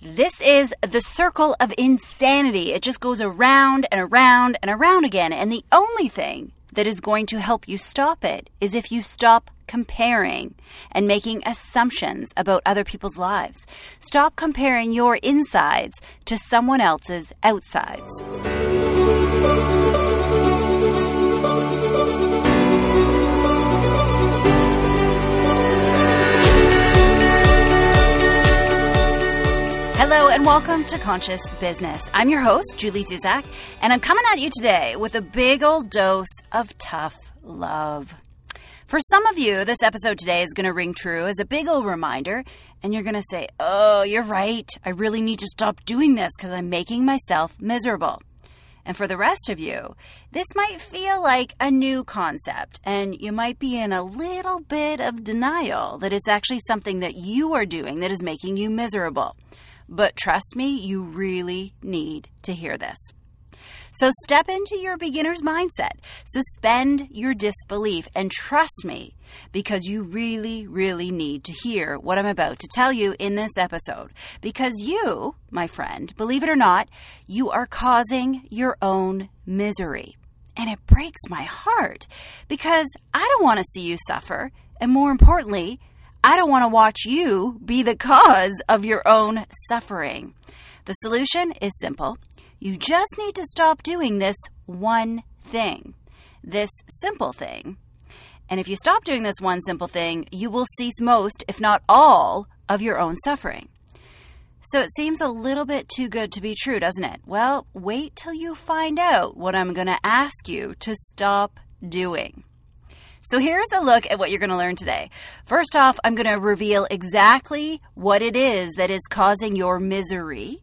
This is the circle of insanity. It just goes around and around and around again. And the only thing that is going to help you stop it is if you stop comparing and making assumptions about other people's lives. Stop comparing your insides to someone else's outsides. Hello and welcome to Conscious Business. I'm your host, Julie Zuzak, and I'm coming at you today with a big old dose of tough love. For some of you, this episode today is going to ring true as a big old reminder, and you're going to say, Oh, you're right. I really need to stop doing this because I'm making myself miserable. And for the rest of you, this might feel like a new concept, and you might be in a little bit of denial that it's actually something that you are doing that is making you miserable. But trust me, you really need to hear this. So step into your beginner's mindset, suspend your disbelief, and trust me because you really, really need to hear what I'm about to tell you in this episode. Because you, my friend, believe it or not, you are causing your own misery. And it breaks my heart because I don't want to see you suffer. And more importantly, I don't want to watch you be the cause of your own suffering. The solution is simple. You just need to stop doing this one thing, this simple thing. And if you stop doing this one simple thing, you will cease most, if not all, of your own suffering. So it seems a little bit too good to be true, doesn't it? Well, wait till you find out what I'm going to ask you to stop doing. So here's a look at what you're going to learn today. First off, I'm going to reveal exactly what it is that is causing your misery.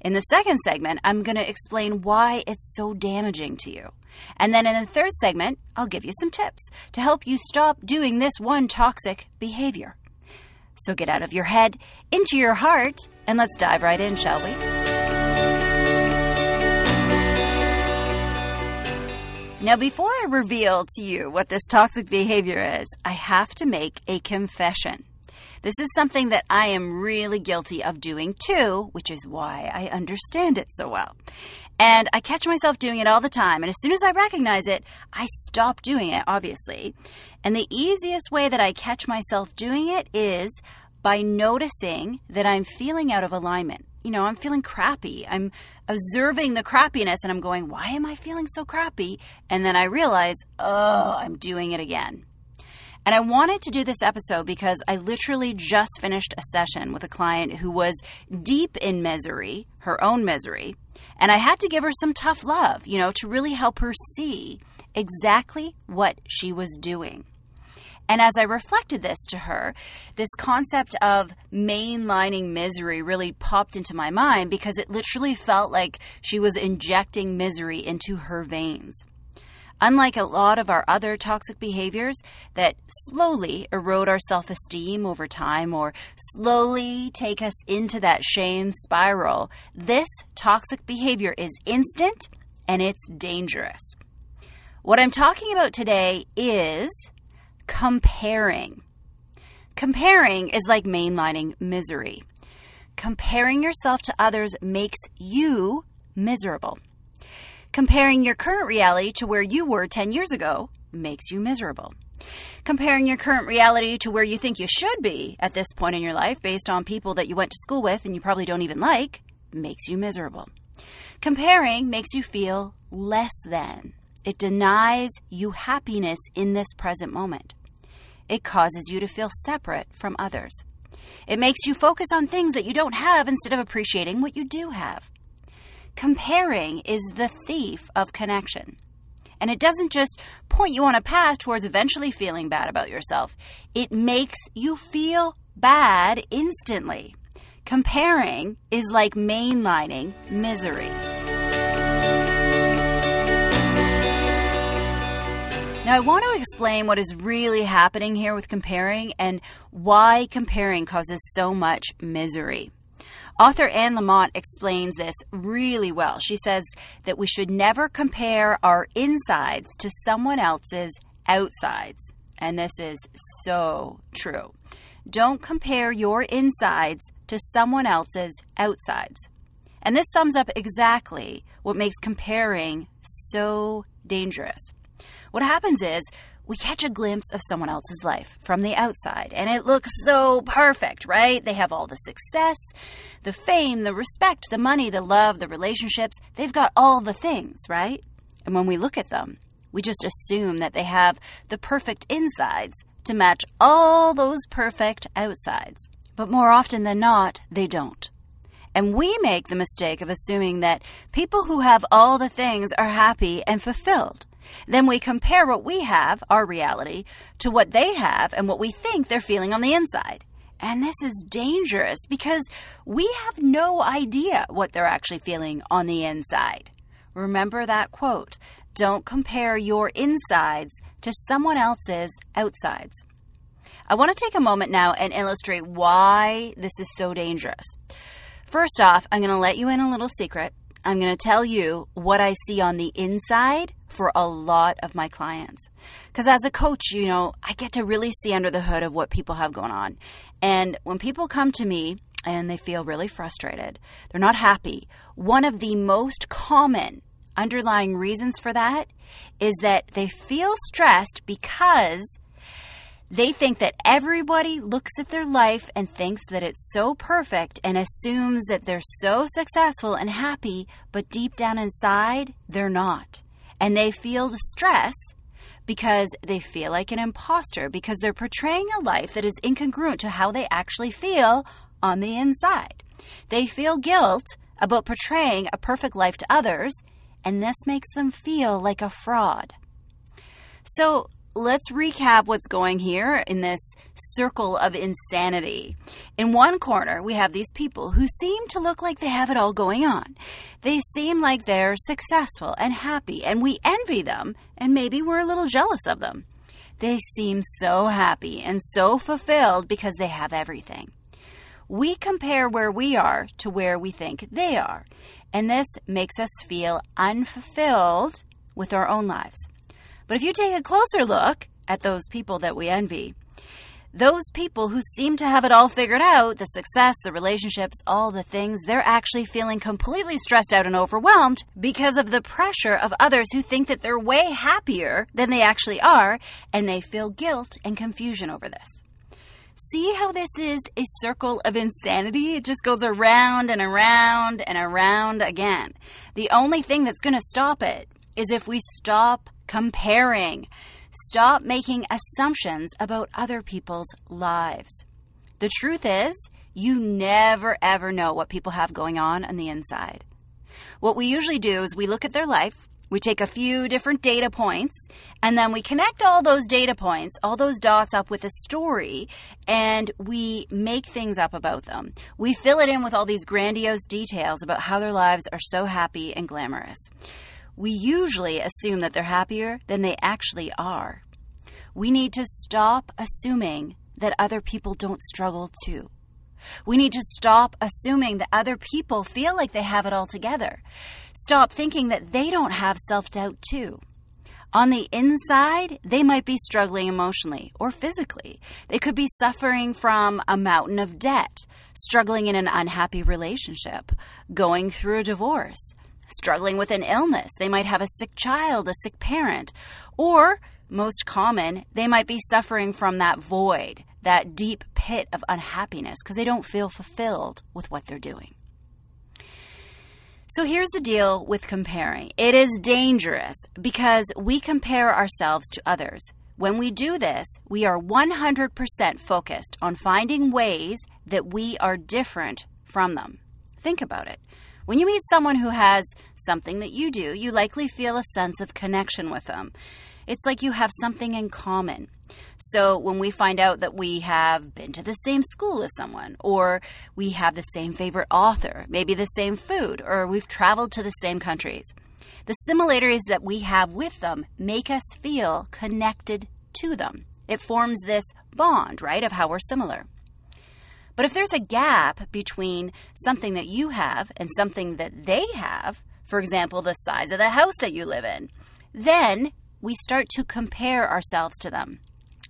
In the second segment, I'm going to explain why it's so damaging to you. And then in the third segment, I'll give you some tips to help you stop doing this one toxic behavior. So get out of your head, into your heart, and let's dive right in, shall we? Now, before I reveal to you what this toxic behavior is, I have to make a confession. This is something that I am really guilty of doing too, which is why I understand it so well. And I catch myself doing it all the time. And as soon as I recognize it, I stop doing it, obviously. And the easiest way that I catch myself doing it is by noticing that I'm feeling out of alignment you know, I'm feeling crappy. I'm observing the crappiness and I'm going, why am I feeling so crappy? And then I realize, oh, I'm doing it again. And I wanted to do this episode because I literally just finished a session with a client who was deep in misery, her own misery. And I had to give her some tough love, you know, to really help her see exactly what she was doing. And as I reflected this to her, this concept of mainlining misery really popped into my mind because it literally felt like she was injecting misery into her veins. Unlike a lot of our other toxic behaviors that slowly erode our self esteem over time or slowly take us into that shame spiral, this toxic behavior is instant and it's dangerous. What I'm talking about today is comparing. Comparing is like mainlining misery. Comparing yourself to others makes you miserable. Comparing your current reality to where you were 10 years ago makes you miserable. Comparing your current reality to where you think you should be at this point in your life based on people that you went to school with and you probably don't even like makes you miserable. Comparing makes you feel less than. It denies you happiness in this present moment. It causes you to feel separate from others. It makes you focus on things that you don't have instead of appreciating what you do have. Comparing is the thief of connection. And it doesn't just point you on a path towards eventually feeling bad about yourself, it makes you feel bad instantly. Comparing is like mainlining misery. Now, I want to explain what is really happening here with comparing and why comparing causes so much misery. Author Anne Lamott explains this really well. She says that we should never compare our insides to someone else's outsides. And this is so true. don't compare your insides to someone else's outsides. And this sums up exactly what makes comparing so dangerous. What happens is we catch a glimpse of someone else's life from the outside, and it looks so perfect, right? They have all the success, the fame, the respect, the money, the love, the relationships. They've got all the things, right? And when we look at them, we just assume that they have the perfect insides to match all those perfect outsides. But more often than not, they don't. And we make the mistake of assuming that people who have all the things are happy and fulfilled. Then we compare what we have, our reality, to what they have and what we think they're feeling on the inside. And this is dangerous because we have no idea what they're actually feeling on the inside. Remember that quote don't compare your insides to someone else's outsides. I want to take a moment now and illustrate why this is so dangerous. First off, I'm going to let you in a little secret. I'm going to tell you what I see on the inside for a lot of my clients. Because as a coach, you know, I get to really see under the hood of what people have going on. And when people come to me and they feel really frustrated, they're not happy, one of the most common underlying reasons for that is that they feel stressed because they think that everybody looks at their life and thinks that it's so perfect and assumes that they're so successful and happy, but deep down inside, they're not. And they feel the stress because they feel like an imposter because they're portraying a life that is incongruent to how they actually feel on the inside. They feel guilt about portraying a perfect life to others and this makes them feel like a fraud. So let's recap what's going here in this circle of insanity. In one corner, we have these people who seem to look like they have it all going on. They seem like they're successful and happy, and we envy them, and maybe we're a little jealous of them. They seem so happy and so fulfilled because they have everything. We compare where we are to where we think they are, and this makes us feel unfulfilled with our own lives. But if you take a closer look at those people that we envy, those people who seem to have it all figured out the success, the relationships, all the things they're actually feeling completely stressed out and overwhelmed because of the pressure of others who think that they're way happier than they actually are, and they feel guilt and confusion over this. See how this is a circle of insanity? It just goes around and around and around again. The only thing that's going to stop it is if we stop comparing, stop making assumptions about other people's lives. The truth is, you never ever know what people have going on on the inside. What we usually do is we look at their life, we take a few different data points and then we connect all those data points, all those dots up with a story, and we make things up about them. We fill it in with all these grandiose details about how their lives are so happy and glamorous. We usually assume that they're happier than they actually are. We need to stop assuming that other people don't struggle too. We need to stop assuming that other people feel like they have it all together. Stop thinking that they don't have self doubt too. On the inside, they might be struggling emotionally or physically. They could be suffering from a mountain of debt, struggling in an unhappy relationship, going through a divorce, struggling with an illness. They might have a sick child, a sick parent, or most common, they might be suffering from that void, that deep pit of unhappiness because they don't feel fulfilled with what they're doing. So here's the deal with comparing it is dangerous because we compare ourselves to others. When we do this, we are 100% focused on finding ways that we are different from them. Think about it. When you meet someone who has something that you do, you likely feel a sense of connection with them. It's like you have something in common. So when we find out that we have been to the same school as someone, or we have the same favorite author, maybe the same food, or we've traveled to the same countries, the similarities that we have with them make us feel connected to them. It forms this bond, right, of how we're similar. But if there's a gap between something that you have and something that they have, for example, the size of the house that you live in, then we start to compare ourselves to them.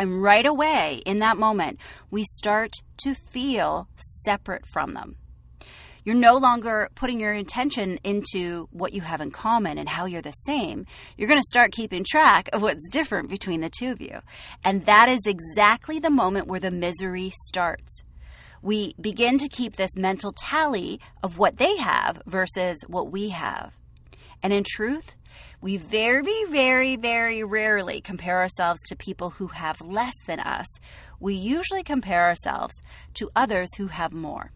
And right away, in that moment, we start to feel separate from them. You're no longer putting your intention into what you have in common and how you're the same. You're going to start keeping track of what's different between the two of you. And that is exactly the moment where the misery starts. We begin to keep this mental tally of what they have versus what we have. And in truth, we very, very, very rarely compare ourselves to people who have less than us. We usually compare ourselves to others who have more.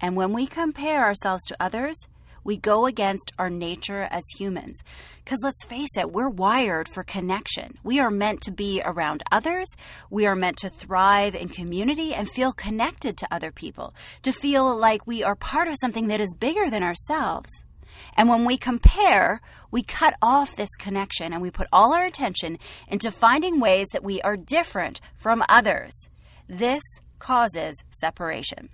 And when we compare ourselves to others, we go against our nature as humans. Because let's face it, we're wired for connection. We are meant to be around others. We are meant to thrive in community and feel connected to other people, to feel like we are part of something that is bigger than ourselves. And when we compare, we cut off this connection and we put all our attention into finding ways that we are different from others. This causes separation.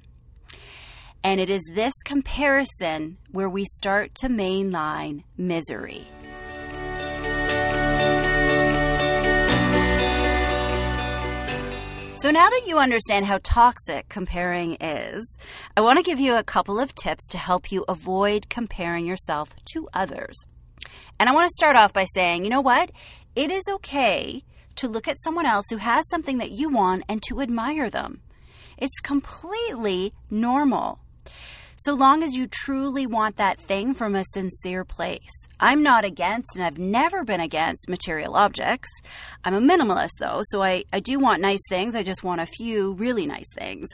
And it is this comparison where we start to mainline misery. So now that you understand how toxic comparing is, I want to give you a couple of tips to help you avoid comparing yourself to others. And I want to start off by saying, you know what? It is okay to look at someone else who has something that you want and to admire them. It's completely normal so long as you truly want that thing from a sincere place. I'm not against, and I've never been against material objects. I'm a minimalist, though, so I, I do want nice things. I just want a few really nice things.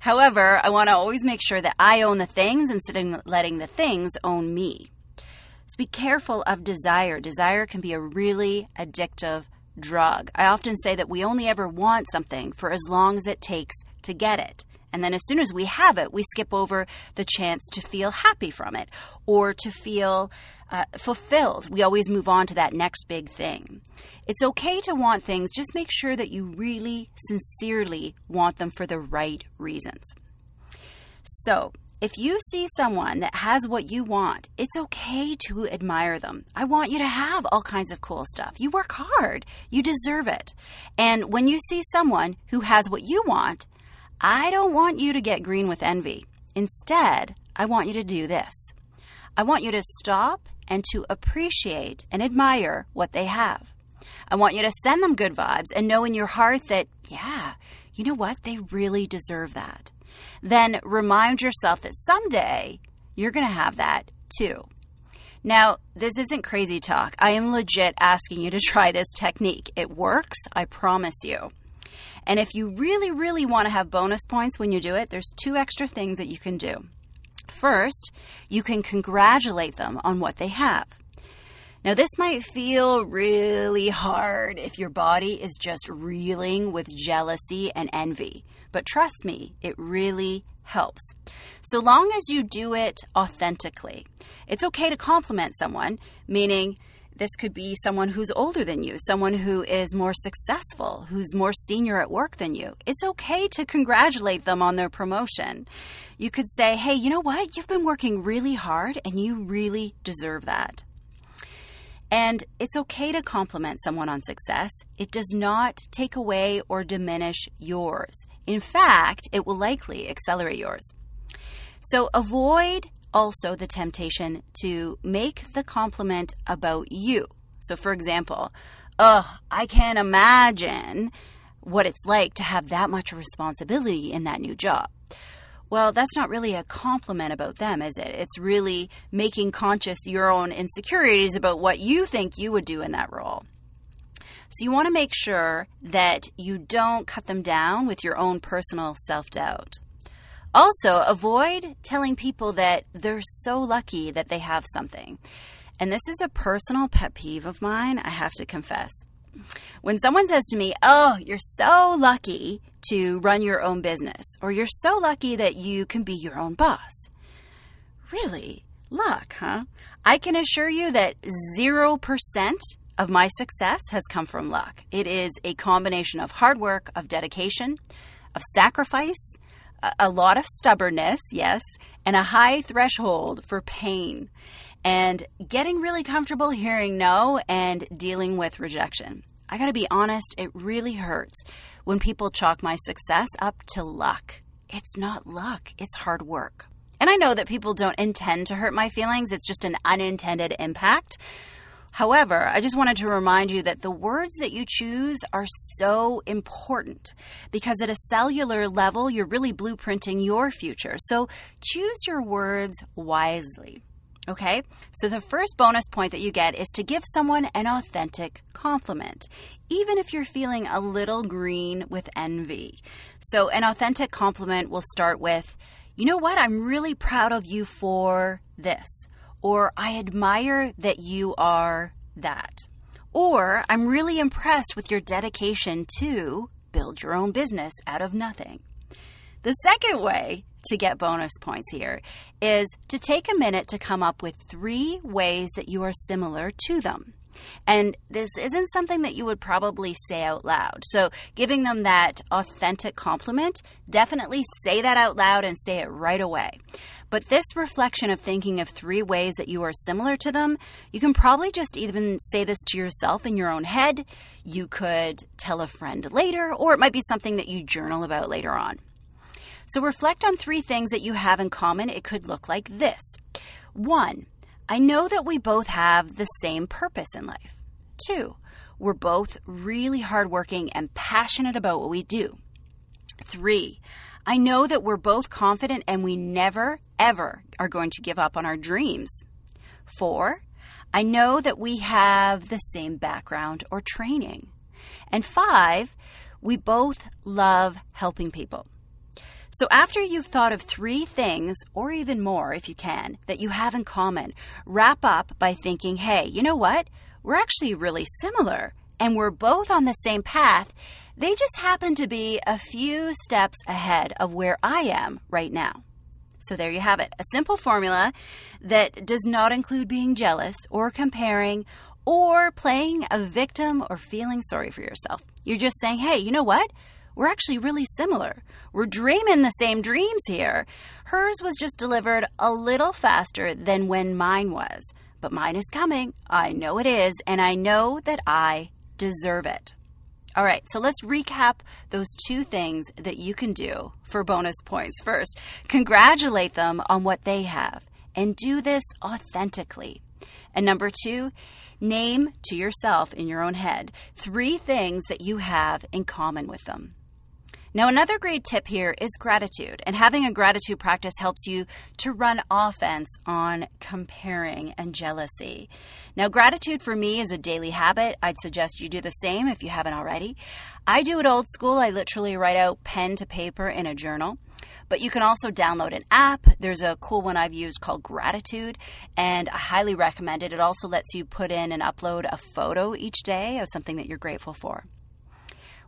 However, I want to always make sure that I own the things instead of letting the things own me. So be careful of desire. Desire can be a really addictive drug. I often say that we only ever want something for as long as it takes to get it. And then as soon as we have it, we skip over the chance to feel happy from it or to feel uh, fulfilled. We always move on to that next big thing. It's okay to want things, just make sure that you really, sincerely want them for the right reasons. So, if you see someone that has what you want, it's okay to admire them. I want you to have all kinds of cool stuff. You work hard, you deserve it. And when you see someone who has what you want, I don't want you to get green with envy. Instead, I want you to do this. I want you to stop and to appreciate and admire what they have. I want you to send them good vibes and know in your heart that, yeah, you know what? They really deserve that. Then remind yourself that someday you're going to have that too. Now, this isn't crazy talk. I am legit asking you to try this technique. It works, I promise you. And if you really, really want to have bonus points when you do it, there's two extra things that you can do. First, you can congratulate them on what they have. Now, this might feel really hard if your body is just reeling with jealousy and envy, but trust me, it really helps. So long as you do it authentically. It's okay to compliment someone, meaning, this could be someone who's older than you, someone who is more successful, who's more senior at work than you. It's okay to congratulate them on their promotion. You could say, hey, you know what? You've been working really hard and you really deserve that. And it's okay to compliment someone on success. It does not take away or diminish yours. In fact, it will likely accelerate yours. So avoid also the temptation to make the compliment about you. So, for example, oh, I can't imagine what it's like to have that much responsibility in that new job. Well, that's not really a compliment about them, is it? It's really making conscious your own insecurities about what you think you would do in that role. So, you want to make sure that you don't cut them down with your own personal self doubt. Also, avoid telling people that they're so lucky that they have something. And this is a personal pet peeve of mine, I have to confess. When someone says to me, Oh, you're so lucky to run your own business, or you're so lucky that you can be your own boss. Really? Luck, huh? I can assure you that 0% of my success has come from luck. It is a combination of hard work, of dedication, of sacrifice, a lot of stubbornness, yes, and a high threshold for pain, and getting really comfortable hearing no and dealing with rejection. I gotta be honest, it really hurts when people chalk my success up to luck. It's not luck, it's hard work. And I know that people don't intend to hurt my feelings, it's just an unintended impact. However, I just wanted to remind you that the words that you choose are so important because at a cellular level, you're really blueprinting your future. So choose your words wisely. Okay, so the first bonus point that you get is to give someone an authentic compliment, even if you're feeling a little green with envy. So, an authentic compliment will start with, you know what, I'm really proud of you for this or I admire that you are that. Or I'm really impressed with your dedication to build your own business out of nothing. The second way to get bonus points here is to take a minute to come up with three ways that you are similar to them. And this isn't something that you would probably say out loud. So, giving them that authentic compliment, definitely say that out loud and say it right away. But this reflection of thinking of three ways that you are similar to them, you can probably just even say this to yourself in your own head. You could tell a friend later, or it might be something that you journal about later on. So, reflect on three things that you have in common. It could look like this. One, I know that we both have the same purpose in life. Two, we're both really hardworking and passionate about what we do. Three, I know that we're both confident and we never, ever are going to give up on our dreams. Four, I know that we have the same background or training. And five, we both love helping people. So, after you've thought of three things, or even more if you can, that you have in common, wrap up by thinking, hey, you know what? We're actually really similar, and we're both on the same path. They just happen to be a few steps ahead of where I am right now. So, there you have it a simple formula that does not include being jealous or comparing or playing a victim or feeling sorry for yourself. You're just saying, hey, you know what? We're actually really similar. We're dreaming the same dreams here. Hers was just delivered a little faster than when mine was. But mine is coming. I know it is, and I know that I deserve it. All right, so let's recap those two things that you can do for bonus points. First, congratulate them on what they have and do this authentically. And number two, name to yourself in your own head three things that you have in common with them. Now, another great tip here is gratitude, and having a gratitude practice helps you to run offense on comparing and jealousy. Now, gratitude for me is a daily habit. I'd suggest you do the same if you haven't already. I do it old school. I literally write out pen to paper in a journal. But you can also download an app. There's a cool one I've used called Gratitude, and I highly recommend it. It also lets you put in and upload a photo each day of something that you're grateful for.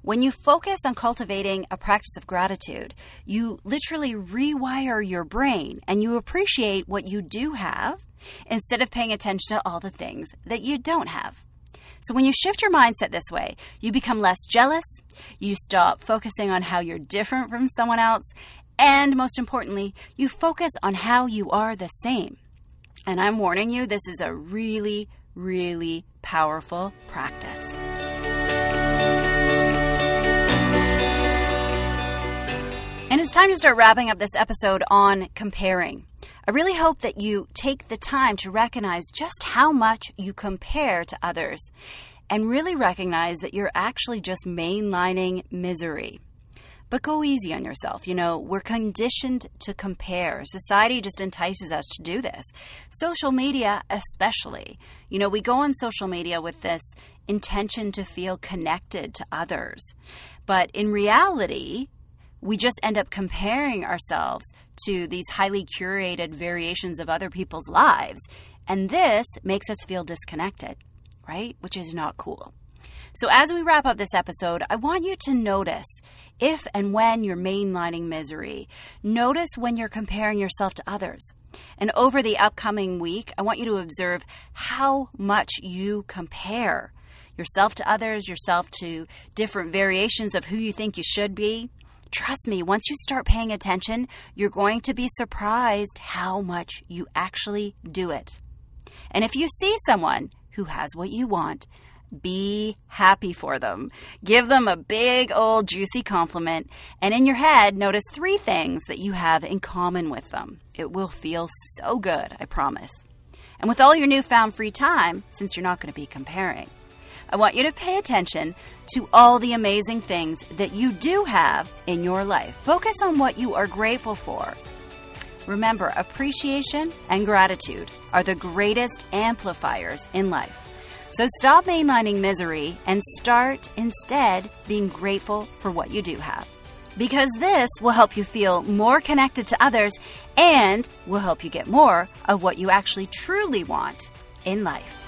When you focus on cultivating a practice of gratitude, you literally rewire your brain and you appreciate what you do have instead of paying attention to all the things that you don't have. So, when you shift your mindset this way, you become less jealous, you stop focusing on how you're different from someone else, and most importantly, you focus on how you are the same. And I'm warning you, this is a really, really powerful practice. Time to start wrapping up this episode on comparing. I really hope that you take the time to recognize just how much you compare to others and really recognize that you're actually just mainlining misery. But go easy on yourself. You know, we're conditioned to compare. Society just entices us to do this. Social media, especially. You know, we go on social media with this intention to feel connected to others. But in reality, we just end up comparing ourselves to these highly curated variations of other people's lives. And this makes us feel disconnected, right? Which is not cool. So, as we wrap up this episode, I want you to notice if and when you're mainlining misery. Notice when you're comparing yourself to others. And over the upcoming week, I want you to observe how much you compare yourself to others, yourself to different variations of who you think you should be. Trust me, once you start paying attention, you're going to be surprised how much you actually do it. And if you see someone who has what you want, Be happy for them. Give them a big old juicy compliment, and in your head, notice three things that you have in common with them. It will feel so good, I promise. And with all your newfound free time, since you're not going to be comparing, I want you to pay attention to all the amazing things that you do have in your life. Focus on what you are grateful for. Remember, appreciation and gratitude are the greatest amplifiers in life. So stop mainlining misery and start instead being grateful for what you do have. Because this will help you feel more connected to others and will help you get more of what you actually truly want in life.